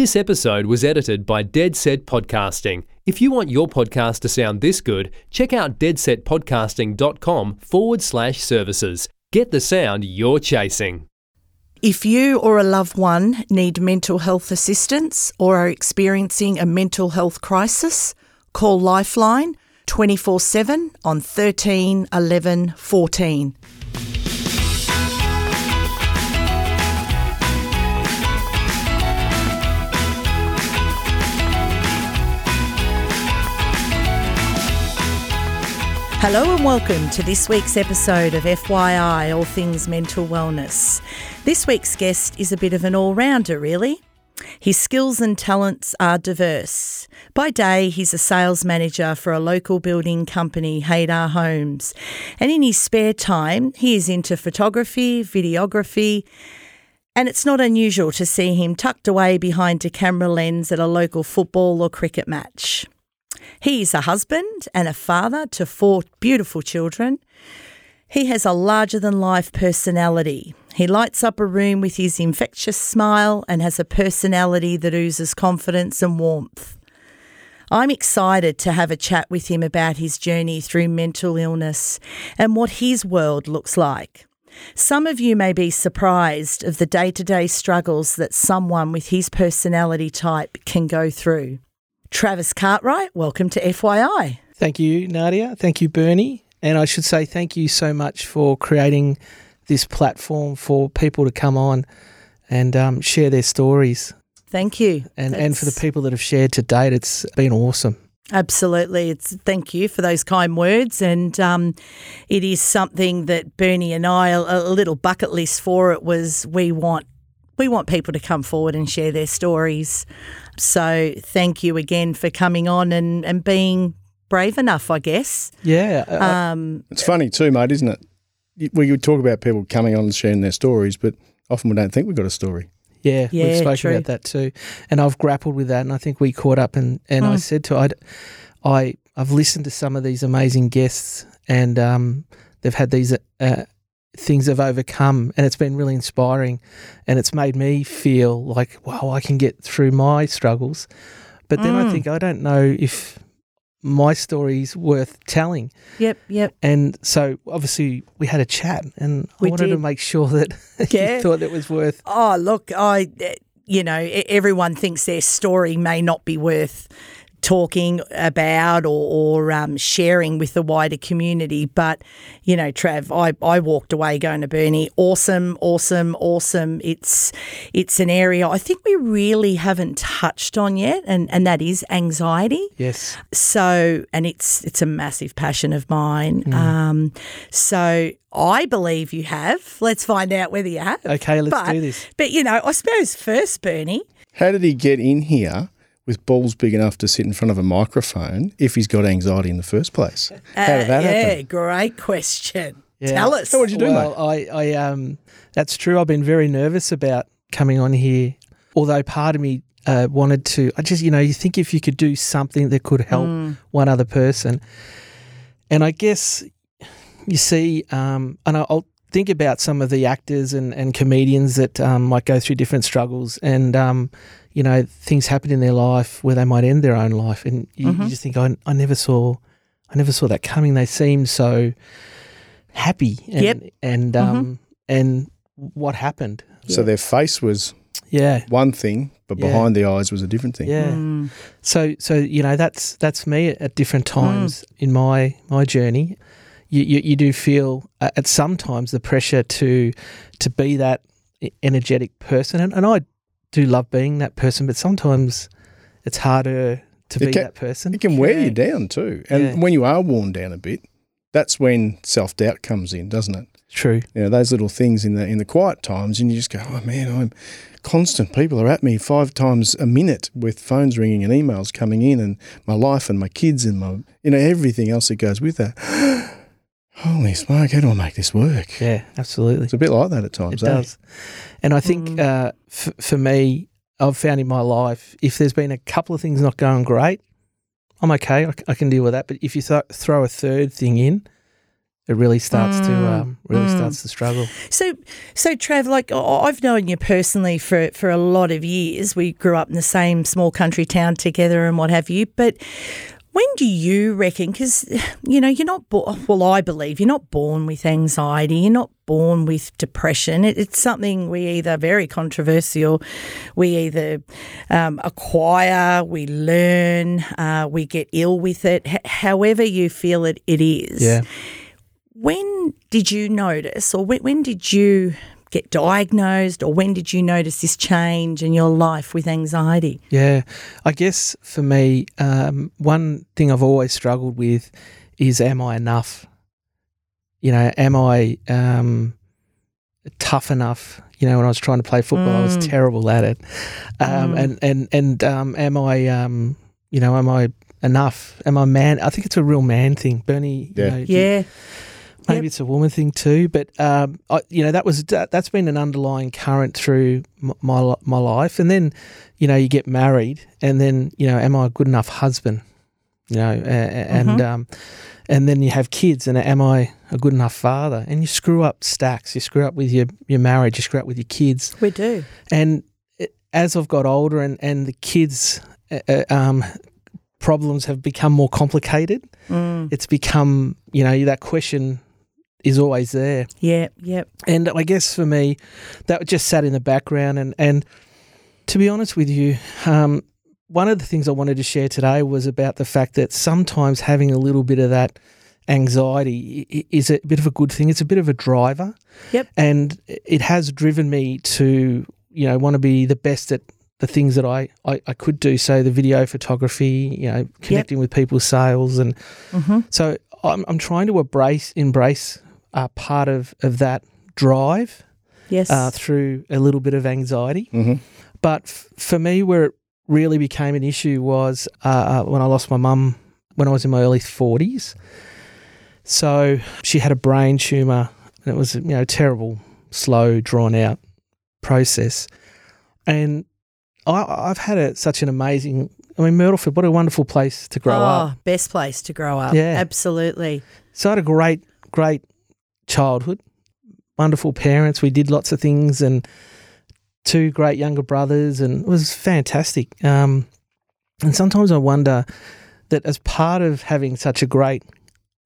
This episode was edited by Dead Set Podcasting. If you want your podcast to sound this good, check out deadsetpodcasting.com forward slash services. Get the sound you're chasing. If you or a loved one need mental health assistance or are experiencing a mental health crisis, call Lifeline 24 7 on 13 11 14. Hello and welcome to this week's episode of FYI All Things Mental Wellness. This week's guest is a bit of an all rounder, really. His skills and talents are diverse. By day, he's a sales manager for a local building company, Haydar Homes. And in his spare time, he is into photography, videography, and it's not unusual to see him tucked away behind a camera lens at a local football or cricket match. He is a husband and a father to four beautiful children. He has a larger than life personality. He lights up a room with his infectious smile and has a personality that oozes confidence and warmth. I'm excited to have a chat with him about his journey through mental illness and what his world looks like. Some of you may be surprised of the day to day struggles that someone with his personality type can go through. Travis Cartwright, welcome to FYI. Thank you, Nadia. Thank you, Bernie. And I should say thank you so much for creating this platform for people to come on and um, share their stories. Thank you. And, and for the people that have shared to date, it's been awesome. Absolutely. It's thank you for those kind words. And um, it is something that Bernie and I, a little bucket list for it was we want we want people to come forward and share their stories. So thank you again for coming on and, and being brave enough, I guess. Yeah. Um, It's funny too, mate, isn't it? We talk about people coming on and sharing their stories, but often we don't think we've got a story. Yeah, Yeah, we've spoken true. about that too, and I've grappled with that. And I think we caught up, and, and I Mm. said to I, I I've listened to some of these amazing guests, and um, they've had these uh, things they've overcome, and it's been really inspiring, and it's made me feel like wow, I can get through my struggles. But then I Mm. think I don't know if my story's worth telling. yep, yep. And so obviously we had a chat, and We I wanted to make sure that Yeah. you thought it was worth. Oh, look, I, you know, everyone thinks their story may not be worth talking about or, or um, sharing with the wider community. But, you know, Trav, I, I walked away going to Bernie. Awesome, awesome, awesome. It's it's an area I think we really haven't touched on yet, and, and that is anxiety. Yes. So, and it's it's a massive passion of mine. Um, so I believe you have. Let's find out whether you have. Okay, let's But- do this. But you know, I suppose first, Bernie. How did he get in here with balls big enough to sit in front of a microphone if he's got anxiety in the first place? How did that uh, yeah, happen? great question. Yeah. Tell us. So, what'd you do, well, I, I, um, that's true. I've been very nervous about coming on here, although part of me uh, wanted to. I just, you know, you think if you could do something that could help Mm. one other person, and I guess you see, um, and I- I'll think about some of the actors and, and comedians that um, might go through different struggles, and um, you know, things happen in their life where they might end their own life, and you, Mhm. you just think, I, I never saw, I never saw that coming. They seemed so happy, and, Yep. and um, and what happened? So their face was Yeah, one thing, but Yeah. behind the eyes was a different thing. yeah. Mm. So so you know that's that's me at, at different times in my my journey. You, you you do feel uh, at sometimes the pressure to to be that energetic person, and, and I do love being that person, but sometimes it's harder to It be can- that person. It can wear Yeah. you down too. And Yeah. when you are worn down a bit, that's when self doubt comes in, doesn't it? True. You know, those little things in the in the quiet times and you just go, Oh man, I'm constant. People are at me five times a minute with phones ringing and emails coming in and my life and my kids and my you know, everything else that goes with that. Holy smoke, how do I make this work? Yeah, absolutely. It's a bit like that at times. It eh? does. And I think Mm. uh, f- for me, I've found in my life, if there's been a couple of things not going great, I'm okay. I, c- I can deal with that. But if you th- throw a third thing in, it really starts to Mm. um, really Mm. starts to struggle. So, so Trav, like I- I've known you personally for for a lot of years. We grew up in the same small country town together and what have you. But when do you reckon? Because you know you're not bo- well. I believe you're not born with anxiety. You're not born with depression. It, it's something we either very controversial. We either um, acquire, we learn, uh, we get ill with it. H- however you feel it, it is. Yeah. When did you notice, or when, when did you get diagnosed, or when did you notice this change in your life with anxiety? Yeah, I guess for me, um, one thing I've always struggled with is am I enough? You know, am I um, tough enough? You know, when I was trying to play football, I was Mm. terrible at it. Um, Mm. And and and um, am I, um, you know, am I enough? Am I man? I think it's a real man thing, Bernie. Yeah. You know, do you- Yeah, Maybe Yep. it's a woman thing too, but um, I, you know that was that, that's been an underlying current through my my life. And then, you know, you get married, and then you know, am I a good enough husband? You know, a- a- and um, and then you have kids, and am I a good enough father? And you screw up stacks. You screw up with your your marriage. You screw up with your kids. we do. And as I've got older, and and the kids. Uh, uh, um, problems have become more complicated Mm. it's become you know that question is always there Yeah, yeah. and I guess for me, that just sat in the background. And, and to be honest with you, um, one of the things I wanted to share today was about the fact that sometimes having a little bit of that anxiety is a bit of a good thing. It's a bit of a driver. Yep. And it has driven me to, you know, want to be the best at the things that I, I, I could do. So the video photography, you know, connecting with people's sales and hmm so I'm, I'm trying to embrace embrace uh, part of, of that drive Yes. uh, through a little bit of anxiety. hmm But f- for me, where it really became an issue was uh, uh, when I lost my mum when I was in my early 40s. So she had a brain tumor, and it was you know terrible, slow, drawn out process. And I, I've had a, such an amazing. I mean, Myrtleford, what a wonderful place to grow oh, up. best place to grow up. Yeah. Absolutely. So I had a great, great childhood, wonderful parents. We did lots of things and two great younger brothers, and it was fantastic. Um, and sometimes I wonder that as part of having such a great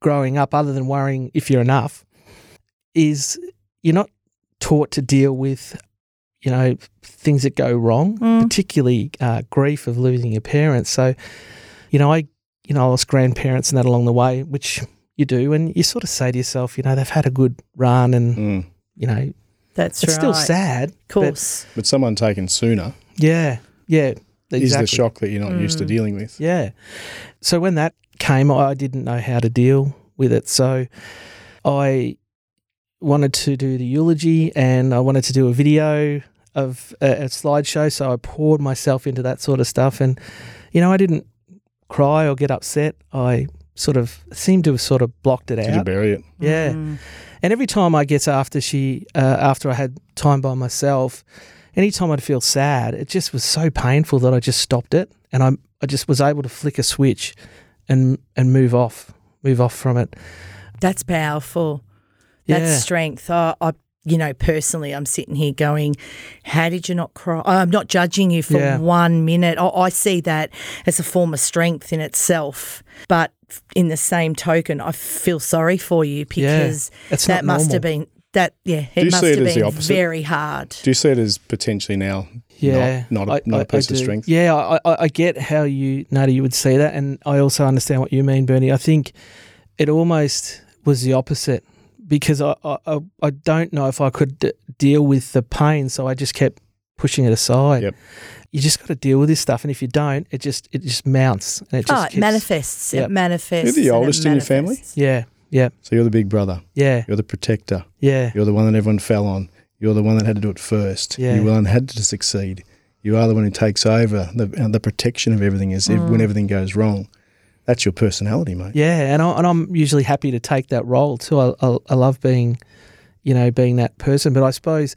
growing up, other than worrying if you're enough, is you're not taught to deal with, you know, things that go wrong, Mm. particularly uh, grief of losing your parents. So, you know, I, you know, I lost grandparents and that along the way, which you do, and you sort of say to yourself, you know, they've had a good run, and Mm. you know, That's it's right. still sad. Of course. But someone taken sooner Yeah, yeah, exactly. is the shock that you're not used to Mm. dealing with. Yeah. So when that came, I didn't know how to deal with it. So I wanted to do the eulogy and I wanted to do a video of a, a slideshow. So I poured myself into that sort of stuff. And, you know, I didn't cry or get upset. I sort of seemed to have sort of blocked it Did you out. bury it? Yeah. Mm. And every time I guess after she, uh, after I had time by myself, anytime I'd feel sad, it just was so painful that I just stopped it, and I, I just was able to flick a switch, and and move off, move off from it. That's powerful. That's Yeah. strength. I, I, you know, personally, I'm sitting here going, "How did you not cry?" I'm not judging you for Yeah. one minute. I, I see that as a form of strength in itself, but in the same token, I feel sorry for you because It's that not must have been that. Yeah, it must see it have been very hard. Do you see it as potentially now Yeah, not, not, a, I- not I- a piece I of strength? Yeah, I, I, I get how you, Nadia, you would see that, and I also understand what you mean, Bernie. I think it almost was the opposite because I, I, I- I don't know if I could d- deal with the pain, so I just kept pushing it aside. Yep. You just got to deal with this stuff, and if you don't, it just it just mounts and it just Oh, it keeps- manifests. Yep. It manifests. You're the oldest in your family? Yeah, yeah, So you're the big brother. yeah, You're the protector. yeah, You're the one that everyone fell on. You're the one that had to do it first. Yeah. You're the one that had to succeed. You are the one who takes over. The, uh, the protection of everything is if- when everything goes wrong. That's your personality, mate. yeah. And I, and I'm usually happy to take that role too. I, I, I love being, you know, being that person. But I suppose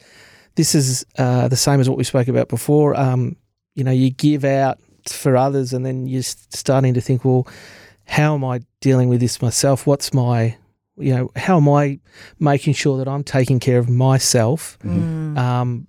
this is uh, the same as what we spoke about before. Um, you know, you give out for others, and then you're starting to think, well, how am I dealing with this myself? What's my you know, how am I making sure that I'm taking care of myself, Mm. um,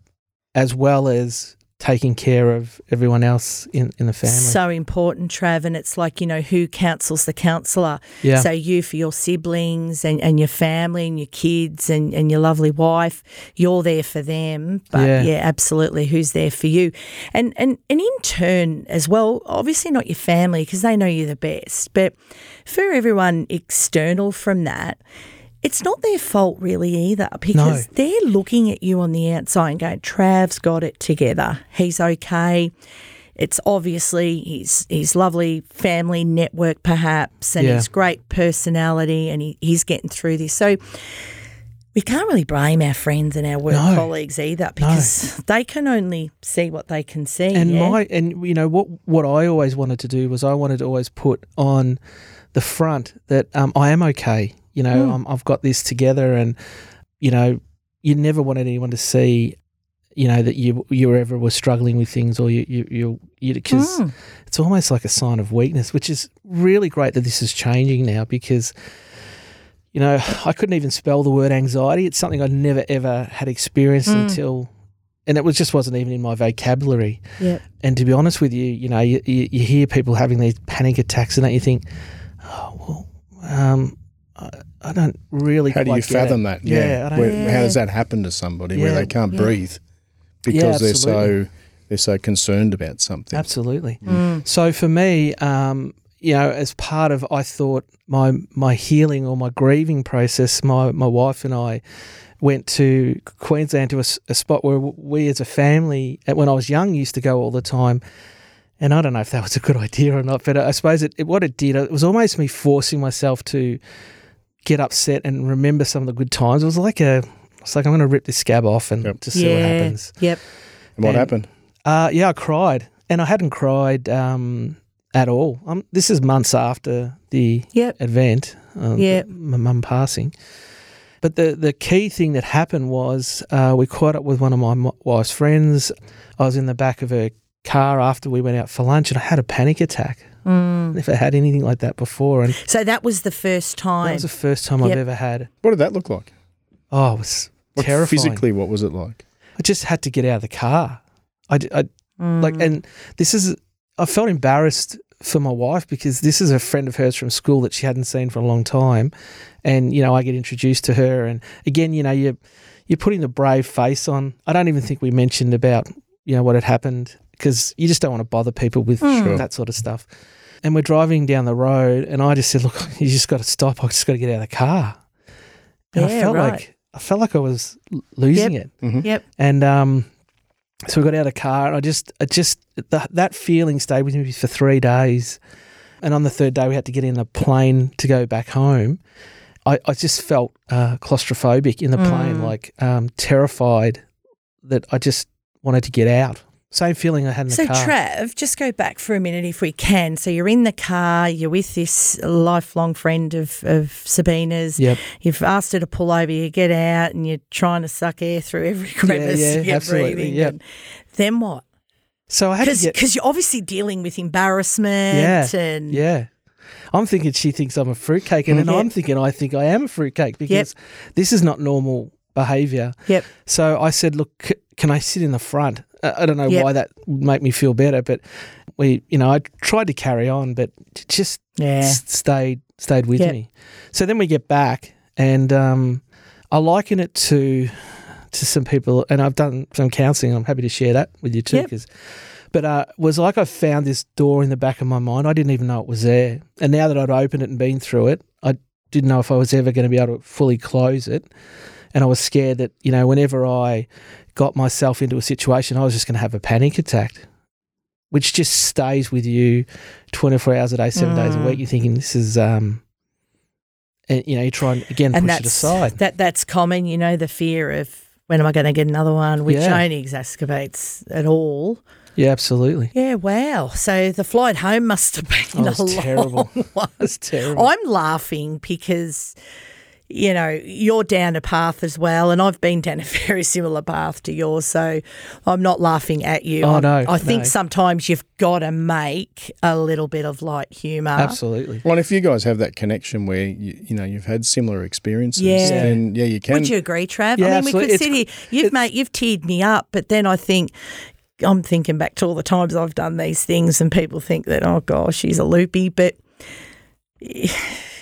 as well as taking care of everyone else in, in the family? So important, Trav. And it's like, you know, who counsels the counsellor? yeah, So you for your siblings and, and your family and your kids and, and your lovely wife, you're there for them. But Yeah. yeah. absolutely, who's there for you? And and and in turn as well, obviously not your family because they know you the best, but for everyone external from that, it's not their fault really either because they're looking at you on the outside and going, Trav's got it together. He's okay. It's obviously his his lovely family network, perhaps, and Yeah. his great personality, and he, he's getting through this. So we can't really blame our friends and our work No. colleagues either because they can only see what they can see. and yeah? my and you know what what I always wanted to do was I wanted to always put on the front that um, I am okay. You know, Mm. um, I've got this together, and you know, you never wanted anyone to see, you know, that you you ever were struggling with things, or you you you because Mm. it's almost like a sign of weakness, which is really great that this is changing now because. You know, I couldn't even spell the word anxiety. It's something I'd never ever had experienced Mm. until, and it was just wasn't even in my vocabulary. Yep. And to be honest with you, you know, you, you, you hear people having these panic attacks and that you think, oh, well, um, I, I don't really How do you get fathom it. that? Yeah, I don't, Where, How does that happen to somebody where they can't Yeah. breathe because they're so they're so concerned about something? absolutely. Mm. So for me, um, you know, as part of, I thought my my healing or my grieving process, my my wife and I went to Queensland to a spot where we as a family, when I was young, used to go all the time. And I don't know if that was a good idea or not, but I suppose it, it what it did, it was almost me forcing myself to get upset and remember some of the good times. It was like a, it's like I'm going to rip this scab off and Yep. just see what happens. Yep. And what And- happened? Uh, yeah, I cried, and I hadn't cried um, at all. Um, this is months after the Yep. event, uh, Yeah. my mum passing. But the the key thing that happened was uh, we caught up with one of my wife's friends. I was in the back of her car after we went out for lunch, and I had a panic attack. Mm. Never had anything like that before, and So that was the first time. that time. was the first time Yep. I've ever had. What did that look like? Oh, it was What, terrifying. physically, what was it like? I just had to get out of the car. I, d- I like Mm. and this is i felt embarrassed for my wife because this is a friend of hers from school that she hadn't seen for a long time and you know i get introduced to her and again you know you you're putting the brave face on i don't even think we mentioned about you know what had happened because you just don't want to bother people with Mm. Sure. that sort of stuff and we're driving down the road and i just said look you just got to stop i just got to get out of the car and i Yeah, felt right. like i felt like i was l- losing it Yep. and um, so we got out of the car, and I just, I just that that feeling stayed with me for three days. And on the third day, we had to get in a plane to go back home. I, I just felt uh, claustrophobic in the plane, Mm. like um, terrified that I just wanted to get out. Same feeling I had in the So, car. Trav, just go back for a minute if we can. So, you're in the car, you're with this lifelong friend of, of Sabina's. Yep. You've asked her to pull over, you get out, and you're trying to suck air through every crevice yeah, to get absolutely, breathing. yep. And then what? So I had to Because you're obviously dealing with embarrassment Yeah, and Yeah. I'm thinking she thinks I'm a fruitcake, and then Yep. I'm thinking I think I am a fruitcake because this is not normal behaviour. Yep. So I said, look, c- can I sit in the front? I don't know Yep. why that would make me feel better, but we, you know, I tried to carry on, but it just yeah. s- stayed stayed with Yep. me. So then we get back, and um, I liken it to to some people, and I've done some counselling. I'm happy to share that with you too, Yep. because. But uh, it was like I found this door in the back of my mind. I didn't even know it was there, and now that I'd opened it and been through it, I didn't know if I was ever going to be able to fully close it, and I was scared that you know whenever I got myself into a situation, I was just going to have a panic attack, which just stays with you 24 hours a day, seven days a Mm. week. You're thinking this is, um, and you know, you try and again and push it aside. that that's common, you know, the fear of when am I going to get another one, which Yeah. only exacerbates it all. Yeah, absolutely. Yeah, wow. So the flight home must have been Oh, a was terrible. long one. It's terrible. I'm laughing because you know, you're down a path as well, and I've been down a very similar path to yours. So I'm not laughing at you. Oh, I- no, I think no. sometimes you've got to make a little bit of light humour. Absolutely. Well, if you guys have that connection where you, you know you've had similar experiences, Yeah. then yeah, you can. Would you agree, Trav? Yeah, I mean, we could absolutely. sit here. You've made you've teared me up, but then I think I'm thinking back to all the times I've done these things, and people think that oh gosh, she's a loopy, but.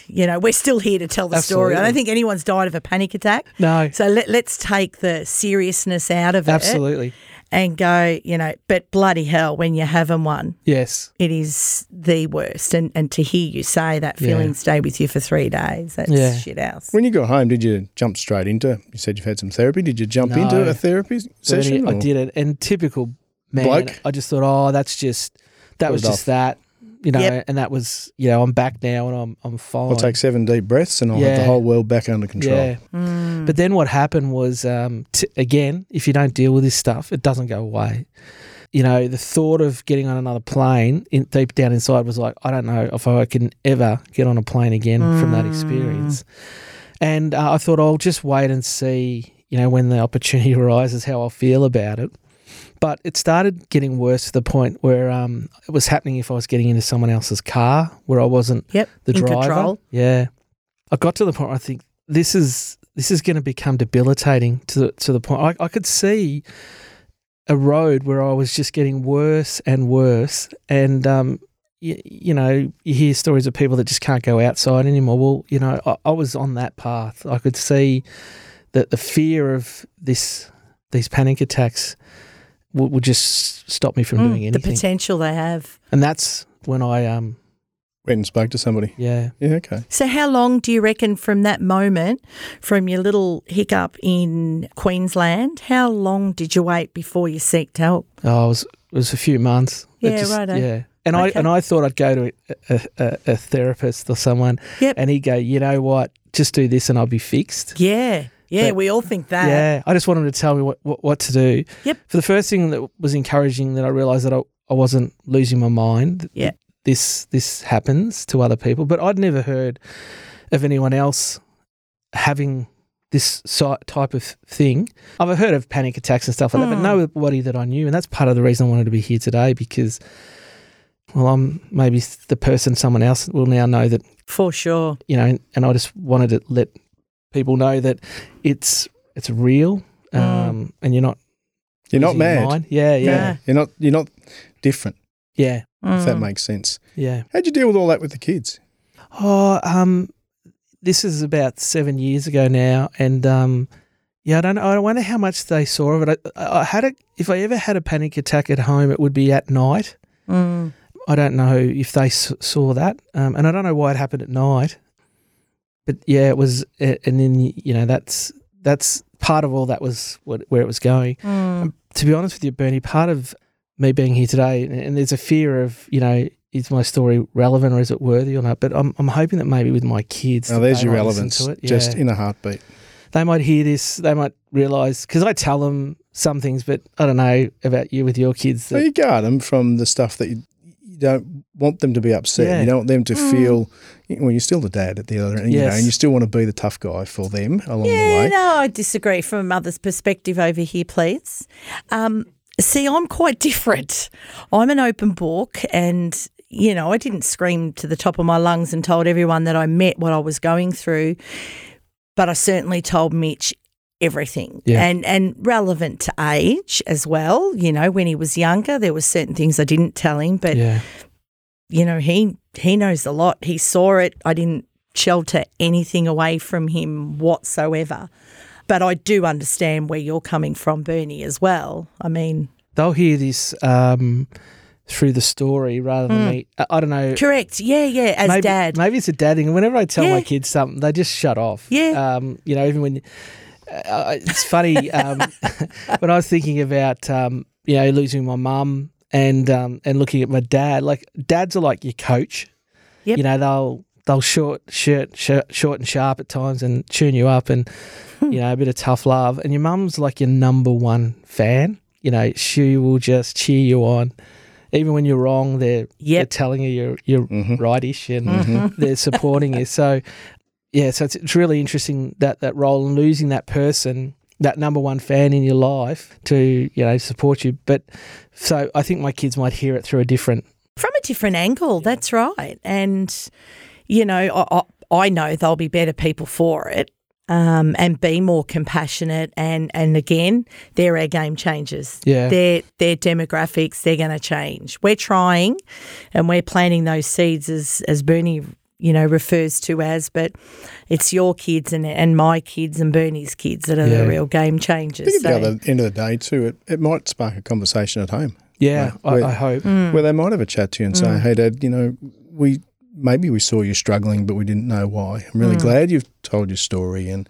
You know, we're still here to tell the story. I don't think anyone's died of a panic attack. No, So let, let's take the seriousness out of it absolutely. and go, you know, but bloody hell, when you're having one, Yes. it is the worst. And, and to hear you say that Yeah. feeling stay with you for three days, that's Yeah. shit house. when you got home, did you jump straight into? You said you've had some therapy. Did you jump No. into a therapy session? Bernie, I did it. And typical man, Bloke? I just thought, oh, that's just that Put was it just that, you know. Yep. And that was, you know, I'm back now and I'm I'm fine. I'll take seven deep breaths and I'll have the whole world back under control. Yeah. Mm. But then what happened was, um, t- again, if you don't deal with this stuff, it doesn't go away. You know, the thought of getting on another plane in, deep down inside was like, I don't know if I can ever get on a plane again from that experience. And uh, I thought I'll just wait and see, you know, when the opportunity arises, how I'll feel about it. But it started getting worse to the point where um, it was happening if I was getting into someone else's car where I wasn't Yep. the driver. control. Yeah, I got to the point where I think this is this is going to become debilitating to the, to the point I, I could see a road where I was just getting worse and worse, and um, you, you know, you hear stories of people that just can't go outside anymore. Well, you know, I, I was on that path. I could see that the fear of this these panic attacks would, would just stop me from Mm, doing anything. the potential they have. and that's when I um Went and spoke to somebody. yeah Yeah, okay. So, how long do you reckon from that moment, from your little hiccup in Queensland, how long did you wait before you seeked help? Oh, it was it was a few months. Yeah, just- righto. Yeah, and Okay. I and I thought I'd go to a, a, a, a therapist or someone, Yep. and he'd go, you know what, just do this and I'll be fixed. Yeah. Yeah, But- we all think that. Yeah, I just wanted to tell me what, what, what to do. Yep. For the first thing that was encouraging, that I realised that I, I wasn't losing my mind. Yeah. This this happens to other people, but I'd never heard of anyone else having this type of thing. I've heard of panic attacks and stuff like that, but Hmm. nobody that I knew, and that's part of the reason I wanted to be here today because, well, I'm maybe the person someone else will now know that For sure. you know, and I just wanted to let people know that it's it's real, Mm. um, and you're not You're not losing your mad. Yeah, yeah, Yeah. You're not. You're not different. yeah, If that Mm. makes sense. yeah. How'd you deal with all that with the kids? Oh, um, this is about seven years ago now, and um, yeah, I don't know. I wonder how much they saw of it. I, I had a if I ever had a panic attack at home, it would be at night. Mm. I don't know if they s- saw that, um, and I don't know why it happened at night. But yeah, it was, and then you know that's that's part of all that was what, where it was going. Mm. To be honest with you, Bernie, part of me being here today, and, and there's a fear of you know is my story relevant or is it worthy or not? But I'm I'm hoping that maybe with my kids, Now, there's they your relevance. to it. Just in a heartbeat. they might hear this, they might realise because I tell them some things, but I don't know about you with your kids. So That, you guard them from the stuff that you, you don't want them to be upset. Yeah. You don't want them to Mm. feel. Well, you're still the dad at the other end, you know, and you still want to be the tough guy for them along the way. Yeah, way. no, I disagree from a mother's perspective over here, please. Um, see, I'm quite different. I'm an open book, and you know, I didn't scream to the top of my lungs and told everyone that I met what I was going through, but I certainly told Mitch everything Yeah. and and relevant to age as well you know when he was younger there were certain things i didn't tell him but yeah, you know he he knows a lot he saw it i didn't shelter anything away from him whatsoever but i do understand where you're coming from bernie as well i mean they'll hear this um, through the story rather than Mm. me. I, I don't know. correct yeah yeah as maybe, dad Maybe it's a dad thing. Whenever I tell Yeah. my kids something, they just shut off. Yeah. Um, you know, even when uh, it's funny um, when I was thinking about um, you know losing my mum and um, and looking at my dad. Like dads are like your coach. Yep. You know they'll they'll short shirt, shirt short and sharp at times and tune you up and Hmm. you know a bit of tough love. And your mum's like your number one fan. You know she will just cheer you on. Even when you're wrong, they're, they're telling you you're you're Mhm. rightish and Mhm. they're supporting you. So, yeah, so it's, it's really interesting that that role and losing that person, that number one fan in your life to you know support you. But so I think my kids might hear it through a different. From a different angle, that's right. And, you know, I, I, I know they'll be better people for it. Um, and be more compassionate and and again they're our game changers Yeah. their their demographics they're going to change we're trying and we're planting those seeds as as Bernie you know refers to as but it's your kids and and my kids and Bernie's kids that are Yeah. the real game I changers think at So- the end of the day, too, it, it might spark a conversation at home Yeah, Right. I, Where- I hope. Mm. where they might have a chat to you and say, "Hey, Dad, you know, we maybe we saw you struggling, but we didn't know why. I'm Mm. really glad you've told your story, and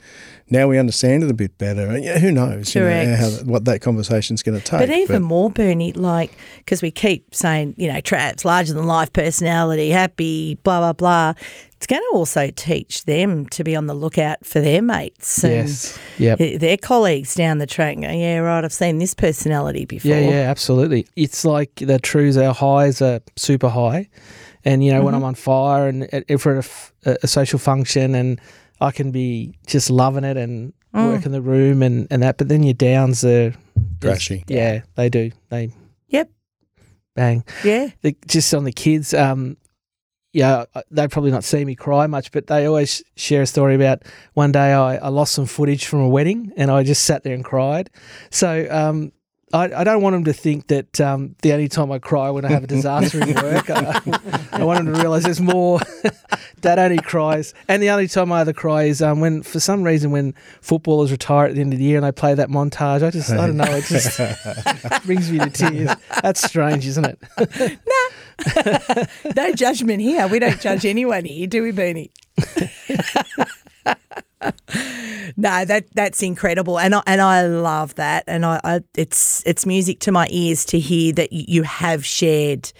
now we understand it a bit better. And yeah, who knows, you know, Correct. how, what that conversation's going to take. But even more, Bernie, like, because we keep saying, you know, Trav's, larger than life personality, happy, blah, blah, blah. It's going to also teach them to be on the lookout for their mates and Yes. Yep. their colleagues down the track and go, yeah, right, I've seen this personality before. Yeah, yeah, absolutely. It's like the truths. our highs are super high. And, you know, when I'm on fire and at- if we're at a f- a, a social function and I can be just loving it and work in the room and, and that, but then your downs are Trashy. Yeah, they do. They Yep. bang. Yeah. The, just on the kids, um, yeah, I- they probably not see me cry much, but they always share a story about one day I, I lost some footage from a wedding and I just sat there and cried. So um, I, I don't want them to think that um, the only time I cry when I have a disaster in work. I, I want them to realise there's more. Dad only cries, and the only time I ever cry is um, when, for some reason, when footballers retire at the end of the year and they play that montage. I just, I don't know, it just brings me to tears. That's strange, isn't it? No No judgment here. We don't judge anyone here, do we, Bernie? No, that that's incredible, and I, and I love that, and I, I it's it's music to my ears to hear that you have shared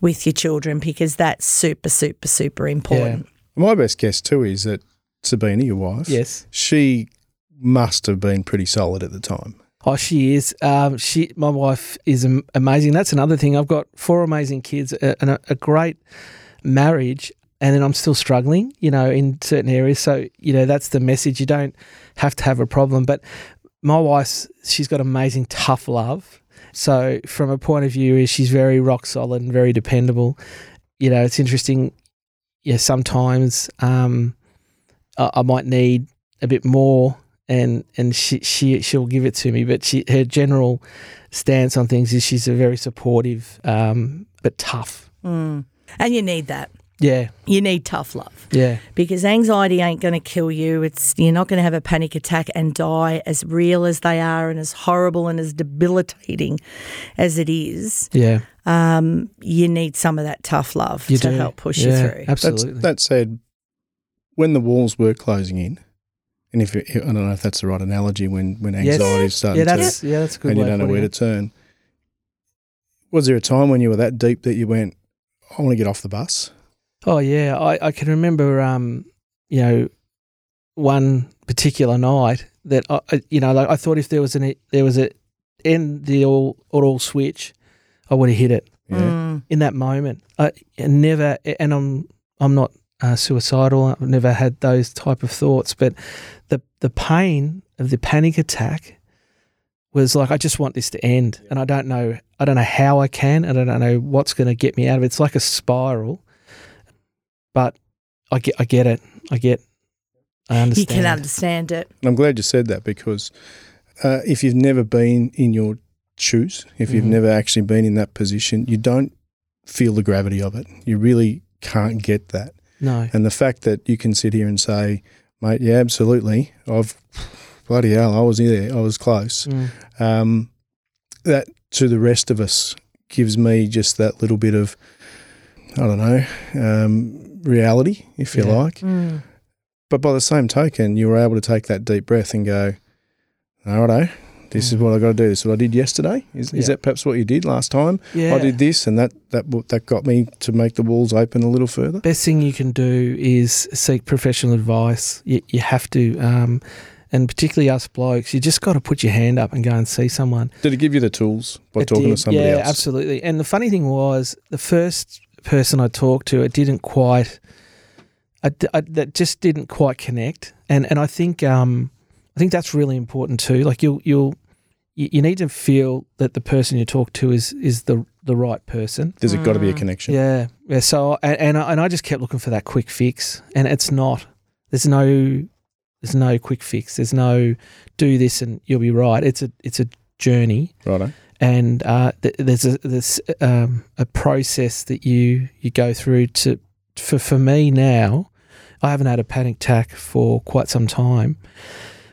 with your children because that's super super super important. My best guess too is that Sabina, your wife, Yes. she must have been pretty solid at the time. Oh, she is. Um, she, my wife is amazing. That's another thing. I've got four amazing kids a- and a, a great marriage, and then I'm still struggling, you know, in certain areas. So, you know, that's the message. You don't have to have a problem. But my wife, she's got amazing tough love. So, from a point of view, is she's very rock solid and very dependable. You know, it's interesting. Yeah, sometimes um, I, I might need a bit more and and she she she'll give it to me. But she her general stance on things is she's a very supportive, um, but tough. Mm. And you need that. Yeah, You need tough love yeah, because anxiety ain't going to kill you. It's you're not going to have a panic attack and die as real as they are and as horrible and as debilitating as it is. yeah. Um, you need some of that tough love You to do help push Yeah, you through. That's, Absolutely. that said, when the walls were closing in, and if it, I don't know if that's the right analogy, when when anxiety is starting yeah, to that's yeah, that's a good. and you don't know where it. to turn. Was there a time when you were that deep that you went, I want to get off the bus? Oh yeah, I, I can remember, um, you know, one particular night that I, I- you know, like I thought if there was an there was a end the all or all switch, I would have hit it Yeah. Mm. in that moment. I I never, and I'm I'm not uh, suicidal. I've never had those type of thoughts, but the the pain of the panic attack was like I just want this to end, and I don't know I don't know how I can, and I don't know what's going to get me out of it. It's like a spiral, but I get I get it. I get. I You understand. can understand it. And I'm glad you said that because uh, if you've never been in your shoes, if you've Mhm. never actually been in that position, you don't feel the gravity of it. You really can't get that. No. And the fact that you can sit here and say, mate, yeah, absolutely. I've, bloody hell, I was there. I was close. Mm. Um, that to the rest of us gives me just that little bit of, I don't know, um, reality, if you Yeah. like. Mm. But by the same token, you were able to take that deep breath and go, all right, this is Mm. what I got to do. This is what I did yesterday. Is, is that perhaps what you did last time? Yeah. I did this, and that that that got me to make the walls open a little further. best thing you can do is seek professional advice. You, you have to, um, and particularly us blokes, you just got to put your hand up and go and see someone. Did it give you the tools by It talking to somebody yeah, else? absolutely. And the funny thing was, the first person I talked to, it didn't quite. I, I, that just didn't quite connect, and and I think um, I think that's really important too. Like you'll you'll you, you need to feel that the person you talk to is is the the right person. There's got to be a connection. Yeah, yeah. So and and I, and I just kept looking for that quick fix, and it's not. There's no there's no quick fix. There's no do this and you'll be right. It's a it's a journey, Righto. And uh, th- there's a there's um, a process that you you go through to for for me now. I haven't had a panic attack for quite some time,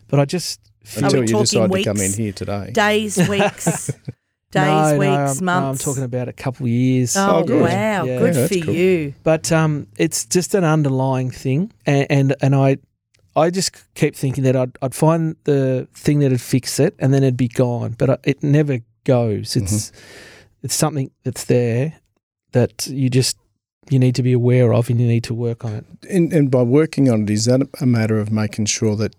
but I just feel Until you talking decide to come in here today. Days, weeks, days, no, weeks, no, I'm, no, I'm talking about a couple of years. Oh, Oh, good. wow, Yeah. good Yeah, for cool. you. but um, it's just an underlying thing, and and, and I. I just keep thinking that I'd, I'd find the thing that'd fix it, and then it'd be gone. But I- it never goes. It's mm-hmm. it's something that's there that you just you need to be aware of, and you need to work on it. And, and by working on it, is that a matter of making sure that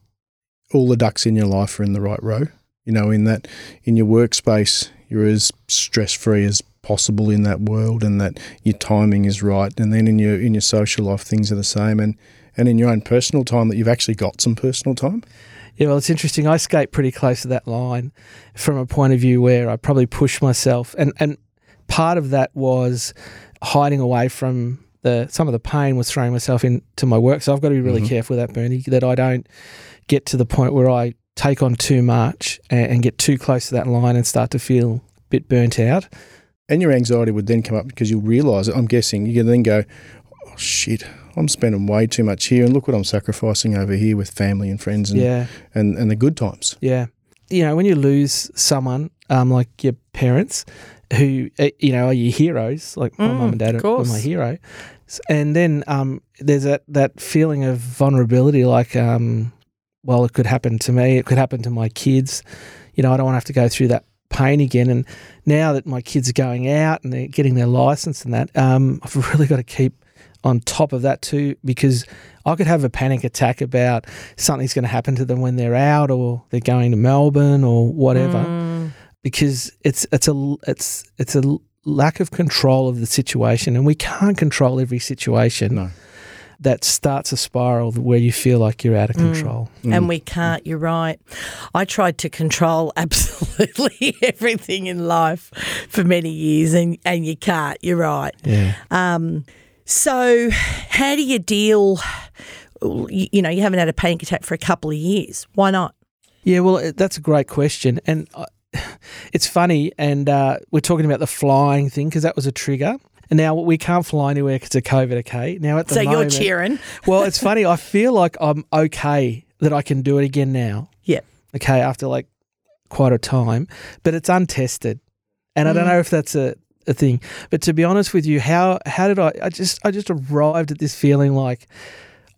all the ducks in your life are in the right row? You know, in that in your workspace, you're as stress free as possible in that world, and that your timing is right. And then in your in your social life, things are the same. And and in your own personal time, that you've actually got some personal time. Yeah, well, it's interesting. I skate pretty close to that line from a point of view where I probably push myself, and and part of that was hiding away from the some of the pain was throwing myself into my work. So I've got to be really Mhm. careful with that, Bernie, that I don't get to the point where I take on too much and, and get too close to that line and start to feel a bit burnt out. And your anxiety would then come up because you'll realise it. I'm guessing you can then go, oh shit, I'm spending way too much here, and look what I'm sacrificing over here with family and friends and Yeah. and, and the good times. Yeah. You know, when you lose someone, um, like your parents, who, uh, you know, are your heroes, like my Mm, mum and dad of are, are course. my hero. And then um, there's that, that feeling of vulnerability, like, um, well, it could happen to me, it could happen to my kids. You know, I don't want to have to go through that pain again. And now that my kids are going out and they're getting their license and that, um, I've really got to keep on top of that too, because I could have a panic attack about something's going to happen to them when they're out or they're going to Melbourne or whatever Mm. because it's it's a it's it's a lack of control of the situation and we can't control every situation No. that starts a spiral where you feel like you're out of control. Mm. And we can't, you're right. I tried to control absolutely everything in life for many years, and, and you can't, you're right. Yeah. Um, so, how do you deal? You, know, you haven't had a panic attack for a couple of years. Why not? Yeah, well, that's a great question, and it's funny. And uh, we're talking about the flying thing because that was a trigger. And now we can't fly anywhere because of COVID. Okay. Now at the So you're cheering. well, it's funny. I feel like I'm okay that I can do it again now. Yeah. Okay, after like quite a time, but it's untested, and I don't Mm. know if that's a, a thing. But to be honest with you, how how did I? I just I just arrived at this feeling like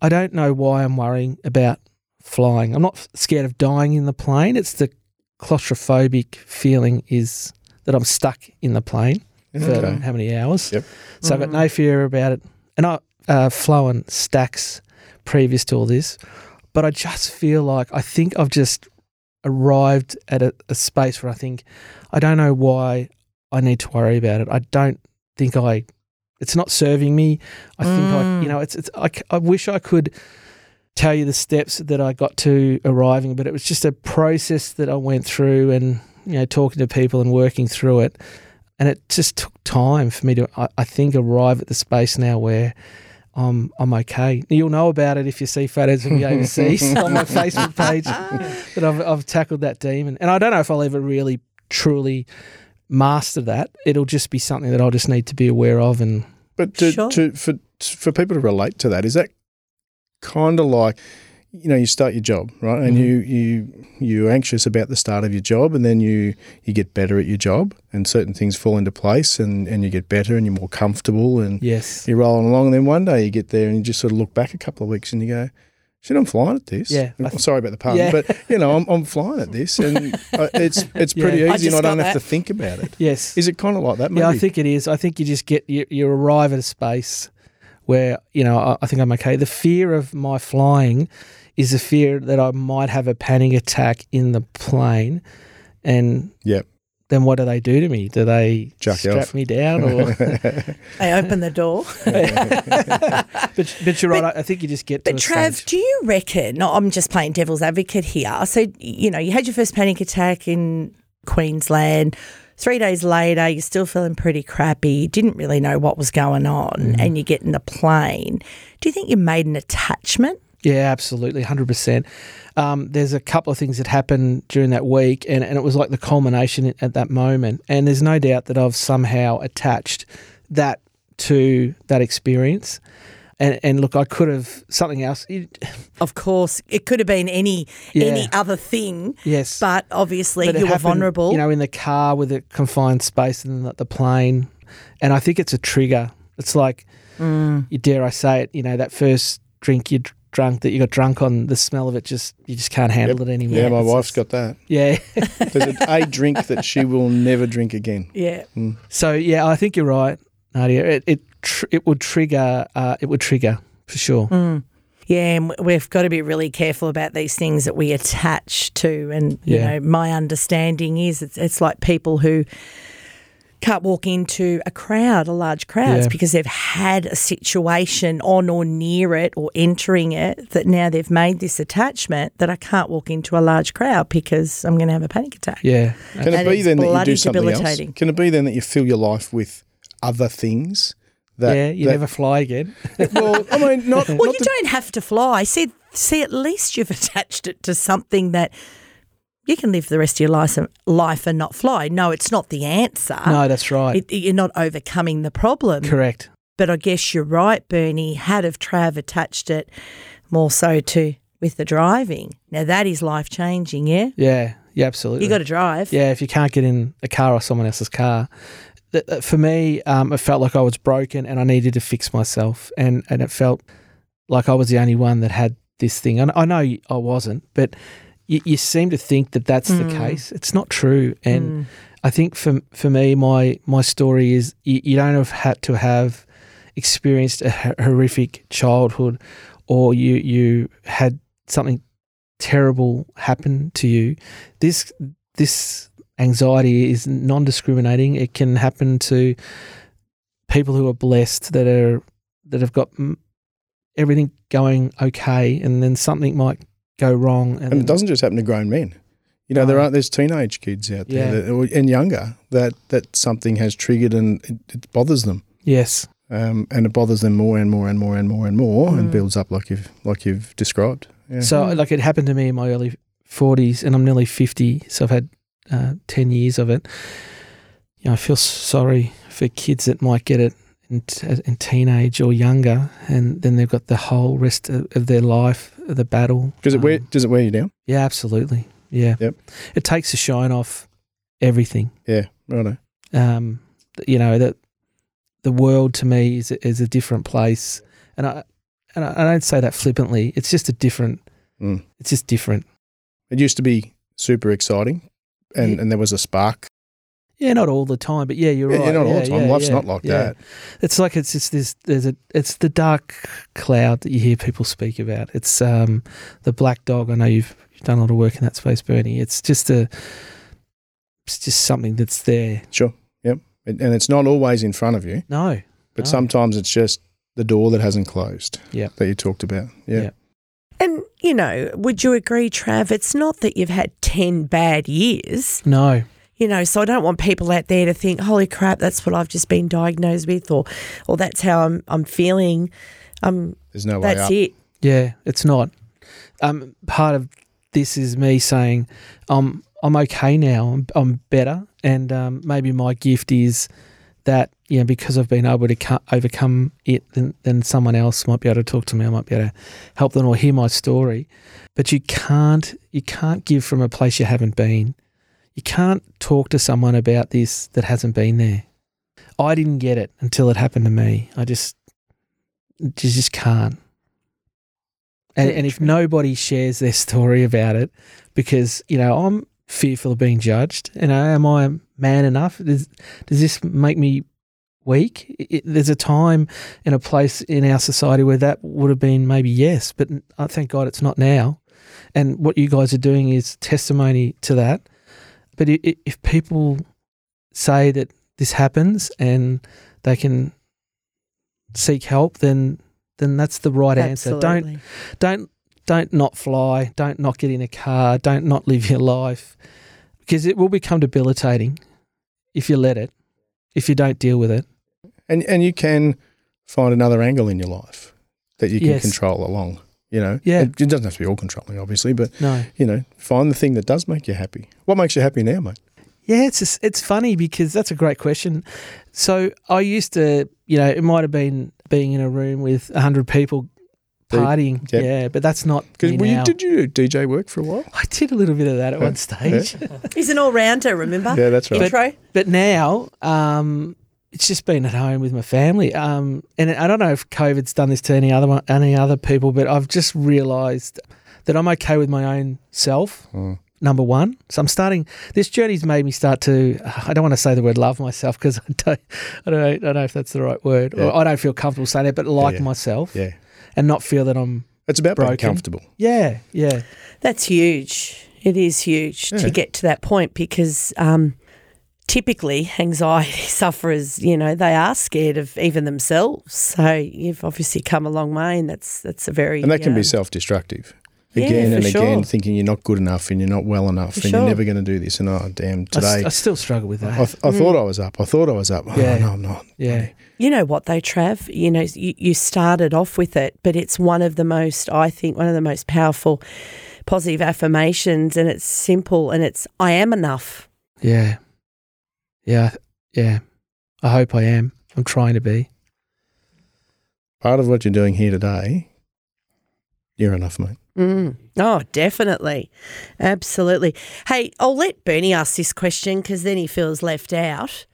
I don't know why I'm worrying about flying. I'm not scared of dying in the plane. It's the claustrophobic feeling is that I'm stuck in the plane for Okay. how many hours. Yep. So I've got no fear about it. And I uh, flown stacks previous to all this, but I just feel like I think I've just arrived at a, a space where I think I don't know why I need to worry about it. I don't think I. It's not serving me. I think I, Mm. you know, it's it's. I, I wish I could tell you the steps that I got to arriving, but it was just a process that I went through, and you know, talking to people and working through it, and it just took time for me to, I, I think, arrive at the space now where. I'm I'm okay. You'll know about it if you see photos of me overseas on my Facebook page that I've I've tackled that demon. And I don't know if I'll ever really truly master that. It'll just be something that I'll just need to be aware of and But to, Sure. to for for people to relate to that, is that kind of like you know you start your job right, and Mhm. you you you're anxious about the start of your job, and then you you get better at your job, and certain things fall into place, and and you get better, and you're more comfortable, and yes. you're rolling along, and then one day you get there, and you just sort of look back a couple of weeks, and you go. Shit, I'm flying at this. Yeah, I I'm sorry about the pun, Yeah. but you know, I'm, I'm flying at this, and uh, it's it's Yeah. pretty I easy, and I don't got have to think about it. Yes. Is it kind of like that? Maybe? Yeah, I think it is. I think you just get you, you arrive at a space where you know I, I think I'm okay. The fear of my flying is the fear that I might have a panic attack in the plane, and Yep. Then what do they do to me? Do they Jack strap off. me down? Or They open the door. but, but you're right. I I think you just get But a Trav, stage. do you reckon? No, I'm just playing devil's advocate here. So you know, you had your first panic attack in Queensland. Three days later, you're still feeling pretty crappy. Didn't really know what was going on, Mm-hmm. and you get in the plane. Do you think you made an attachment? Yeah, absolutely, hundred percent. Um, there's a couple of things that happened during that week, and, and it was like the culmination at that moment. And there's no doubt that I've somehow attached that to that experience. And and look, I could have something else. Of course, it could have been any Yeah. any other thing, yes, but obviously But you were vulnerable. You know, in the car with a confined space and the, the plane, and I think it's a trigger. It's like, Mm. you dare I say it? You know, that first drink you drunk that you got drunk on, the smell of it just you just can't handle it anymore. Yeah, my It's wife's just- got that. Yeah. There's a, a drink that she will never drink again. yeah. So yeah, I think you're right, Nadia. It it tr- it would trigger. Uh, it would trigger for sure. Mm. Yeah, and we've got to be really careful about these things that we attach to. And, you know, my understanding is it's, it's like people who can't walk into a crowd, a large crowd, Yeah. because they've had a situation on or near it or entering it that now they've made this attachment that I can't walk into a large crowd because I'm going to have a panic attack. Yeah. Can And it be then that you do something else? Can it be then that you fill your life with other things? That, yeah. You that- never fly again. Well, I mean, not. Well, not you the- don't have to fly. See, see, at least you've attached it to something that you can live the rest of your life, life and not fly. No, it's not the answer. no, that's right. It, you're not overcoming the problem. Correct. But I guess you're right, Bernie. Had of Trav attached it more so to with the driving. Now that is life changing. Yeah, Yeah. Yeah. Absolutely. you got to drive. Yeah, if you can't get in a car or someone else's car, for me, um, it felt like I was broken and I needed to fix myself, and and it felt like I was the only one that had this thing. And I know I wasn't, but you, you seem to think that that's the case. It's not true, and I think for for me, my my story is you, you don't have had to have experienced a horrific childhood, or you you had something terrible happen to you. This this anxiety is non-discriminating. It can happen to people who are blessed that are that have got mm, everything going okay, and then something might go wrong, and it doesn't just happen to grown men. You know, there No. are there's teenage kids out there Yeah. that, and younger that that something has triggered and it, it bothers them, Yes, um, and it bothers them more and more and more and more and more, and Mm. builds up like you've like you've described. Yeah. So, Mm. like, it happened to me in my early 40s, and I'm nearly 50, so I've had uh, 10 years of it. You know, I feel sorry for kids that might get it in, t- in teenage or younger, and then they've got the whole rest of, of their life, the battle. does it wear Um, does it wear you down? Yeah, absolutely. Yeah. Yep. It takes the shine off everything. Yeah, righto. Um, you know that the world to me is a, is a different place, and I and I, I don't say that flippantly. It's just a different. Mm. It's just different. It used to be super exciting, and, Yeah. and there was a spark. Yeah, not all the time, but yeah, you're Yeah, right. yeah, not all the time. yeah, Life's yeah, not like yeah. that. It's like it's just this. There's a. It's the dark cloud that you hear people speak about. It's um the black dog. I know you've, you've done a lot of work in that space, Bernie. It's just a. It's just something that's there. Sure. Yep. And, and it's not always in front of you, No, but No. sometimes it's just the door that hasn't closed. Yeah. That you talked about. Yeah. Yeah. And you know, would you agree, Trav? It's not that you've had ten bad years. no, You know, so I don't want people out there to think, "Holy crap, that's what I've just been diagnosed with," or, or that's how I'm I'm feeling. Um, There's no way that's up. it. yeah, it's not. Um, part of this is me saying, I'm I'm okay now. I'm, I'm better, and um, maybe my gift is that you know because I've been able to co- overcome it, then, then someone else might be able to talk to me. I might be able to help them or hear my story. But you can't you can't give from a place you haven't been. You can't talk to someone about this that hasn't been there. I didn't get it until it happened to me. I just you just can't. And, and if nobody shares their story about it, because you know I'm fearful of being judged. You know, am I man enough? Does, does this make me weak? It, there's a time and a place in our society where that would have been maybe yes, but I thank God it's not now. And what you guys are doing is testimony to that. But i- i- if people say that this happens and they can seek help, then then that's the right answer. Don't don't don't not fly. Don't not get in a car. Don't not live your life because it will become debilitating if you let it. If you don't deal with it. And and you can find another angle in your life that you can Yes. control along. You know, Yeah. it, it doesn't have to be all controlling, obviously, but No. you know, find the thing that does make you happy. What makes you happy now, mate? Yeah, it's just, it's funny because that's a great question. So I used to, you know, it might have been being in a room with hundred people partying. yep. Yeah, but that's not Because me well, you, now. did you do DJ work for a while? I did a little bit of that at one stage, He's an all rounder, remember? Yeah, that's right. Intro. but now um, it's just been at home with my family. Um, and I don't know if COVID's done this to any other one, any other people, but I've just realised that I'm okay with my own self. Mm. Number one, so I'm starting. This journey's made me start to. I don't want to say the word love myself because I don't. I don't. Know, I don't know if that's the right word. Yeah. Or I don't feel comfortable saying it, but like yeah. myself Yeah, and not feel that I'm. it's about being Broken. comfortable. Yeah, yeah, That's huge. It is huge Yeah. to get to that point because um, typically anxiety sufferers, you know, they are scared of even themselves. So you've obviously come a long way, and that's that's a very And that can um, be self-destructive. Again for and again, sure. thinking you're not good enough and you're not well enough For and sure. you're never going to do this. And oh, damn, I, today s- I still struggle with I, that. th- I thought I was up. I thought I was up. Oh, Yeah. no, I'm not. yeah, You know what though, Trav? You know, you, you started off with it, but it's one of the most, I think, one of the most powerful positive affirmations, and it's simple, and it's I am enough. yeah, yeah, yeah. I hope I am. I'm trying to be. Part of what you're doing here today, you're enough, mate. Mm. Oh, definitely. Absolutely. Hey, I'll let Bernie ask this question because then he feels left out.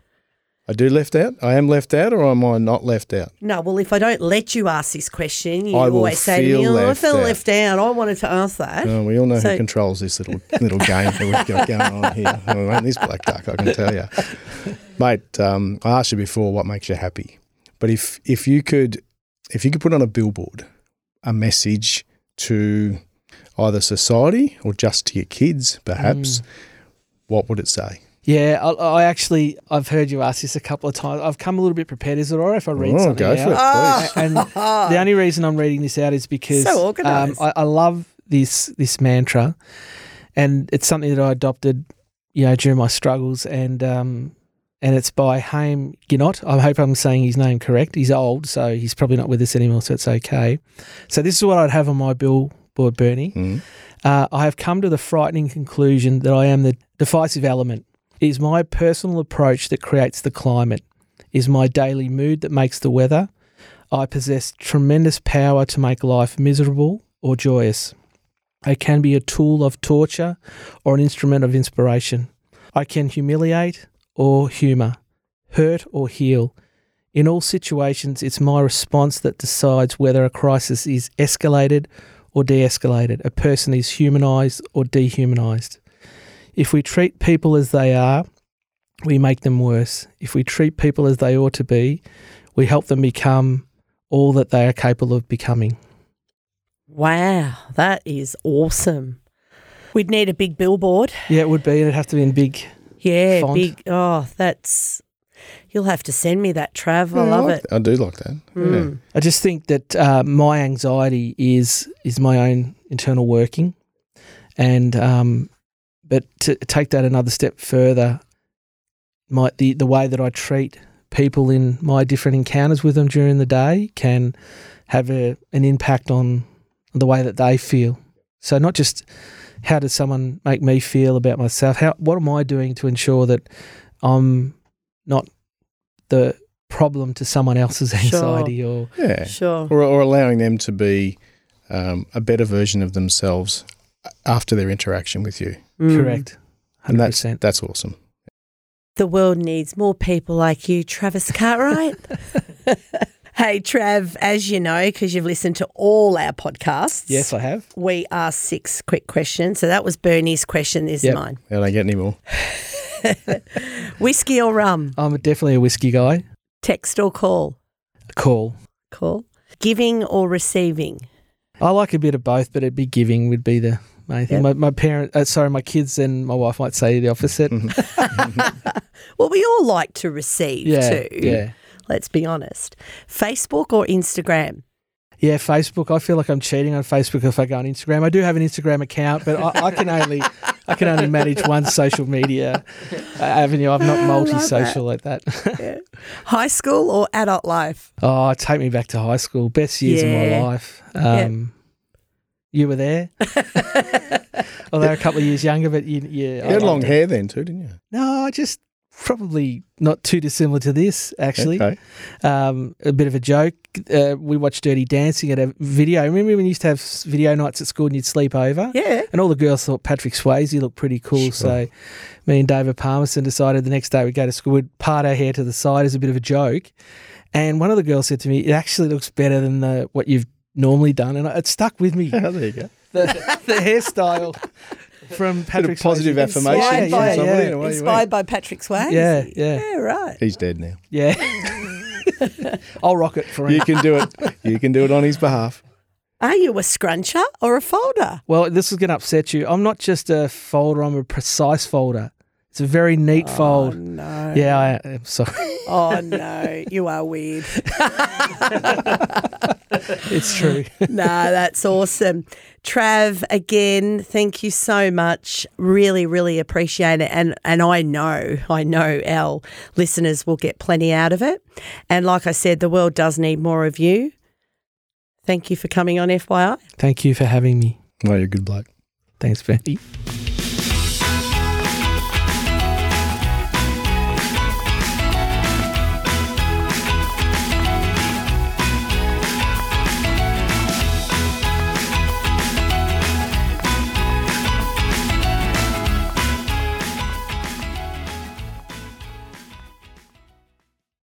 I do left out. I am left out, or am I not left out? No, well, if I don't let you ask this question, you I always say to me, feel oh, I left felt out." left out. I wanted to ask that. Oh, we all know So- who controls this little little game that we've got going on here. This black duck, I can tell you, mate. Um, I asked you before what makes you happy, but if if you could if you could put on a billboard a message to either society or just to your kids, perhaps, Mm. what would it say? Yeah, I, I actually I've heard you ask this a couple of times. I've come a little bit prepared. Is it all right if I read oh, something go for it, please. And the only reason I'm reading this out is because So um, organised. I, I love this this mantra, and it's something that I adopted, you know, during my struggles, and um, and it's by Haim Ginott. I hope I'm saying his name correct. He's old, so he's probably not with us anymore, so it's okay. So this is what I'd have on my billboard, Bernie. Mm. Uh, I have come to the frightening conclusion that I am the divisive element. It is my personal approach that creates the climate. It is my daily mood that makes the weather. I possess tremendous power to make life miserable or joyous. I can be a tool of torture or an instrument of inspiration. I can humiliate or humour, hurt or heal. In all situations, it's my response that decides whether a crisis is escalated or de escalated, a person is humanised or dehumanised. If we treat people as they are, we make them worse. If we treat people as they ought to be, we help them become all that they are capable of becoming. Wow, that is awesome. We'd need a big billboard. Yeah, it would be, and it'd have to be in big. Yeah, Font. big. Oh, that's. You'll have to send me that, Trav. I Yeah, love like it. that. I do like that. Yeah. Mm. I just think that uh, my anxiety is is my own internal working, and um, but to take that another step further, my the the way that I treat people in my different encounters with them during the day can have a, an impact on the way that they feel. So not just how does someone make me feel about myself? How what am I doing to ensure that I'm not the problem to someone else's Sure. anxiety or Yeah. Sure. Or, or allowing them to be um, a better version of themselves after their interaction with you. Mm. correct. And Hundred that's percent. that's awesome. The world needs more people like you, Travis Cartwright. hey, Trav, as you know, because you've listened to all our podcasts, Yes, I have. we asked six quick questions. So that was Bernie's question. This Yep. is mine. I don't get any more. Whiskey or rum? I'm definitely a whiskey guy. Text or call? Call. Call. Giving or receiving? I like a bit of both, but it'd be giving would be the Yep. My, my parent, uh, sorry, my kids and my wife might say the opposite. Well, we all like to receive Yeah, too. yeah, Let's be honest. Facebook or Instagram? yeah. Facebook. I feel like I'm cheating on Facebook if I go on Instagram. I do have an Instagram account, but I, I can only I can only manage one social media avenue. I'm not multi-social like that. High school or adult life? oh, take me back to high school. Best years of my life. Um, You were there, although a couple of years younger, but you, yeah. You had long it. hair then too, didn't you? No, I just probably not too dissimilar to this actually. Okay. Um, a bit of a joke. Uh, we watched Dirty Dancing at a video. Remember when you used to have video nights at school and you'd sleep over? Yeah. And all the girls thought Patrick Swayze looked pretty cool. Sure. So me and David Palmerston decided the next day we'd go to school, we'd part our hair to the side as a bit of a joke. And one of the girls said to me, It actually looks better than the, what you've normally done. And it stuck with me. Oh, there you go. the, the hairstyle from Bit Patrick of positive Swayze. affirmation Inspired by, yeah, somebody. yeah. away Inspired by Patrick Swayze. Yeah, yeah. Yeah, right. He's dead now. Yeah. I'll rock it for him. You can do it. You can do it on his behalf. Are you a scruncher or a folder? Well, this is going to upset you. I'm not just a folder, I'm a precise folder. It's a very neat Oh, fold. no. Yeah, I am sorry. Oh, no. You are weird. it's true. nah, that's awesome. Trav, again, thank you so much. Really, really appreciate it. And and I know, I know our listeners will get plenty out of it. And like I said, the world does need more of you. Thank you for coming on FYI. Thank you for having me. Well, you're a good bloke. Thanks, Benny.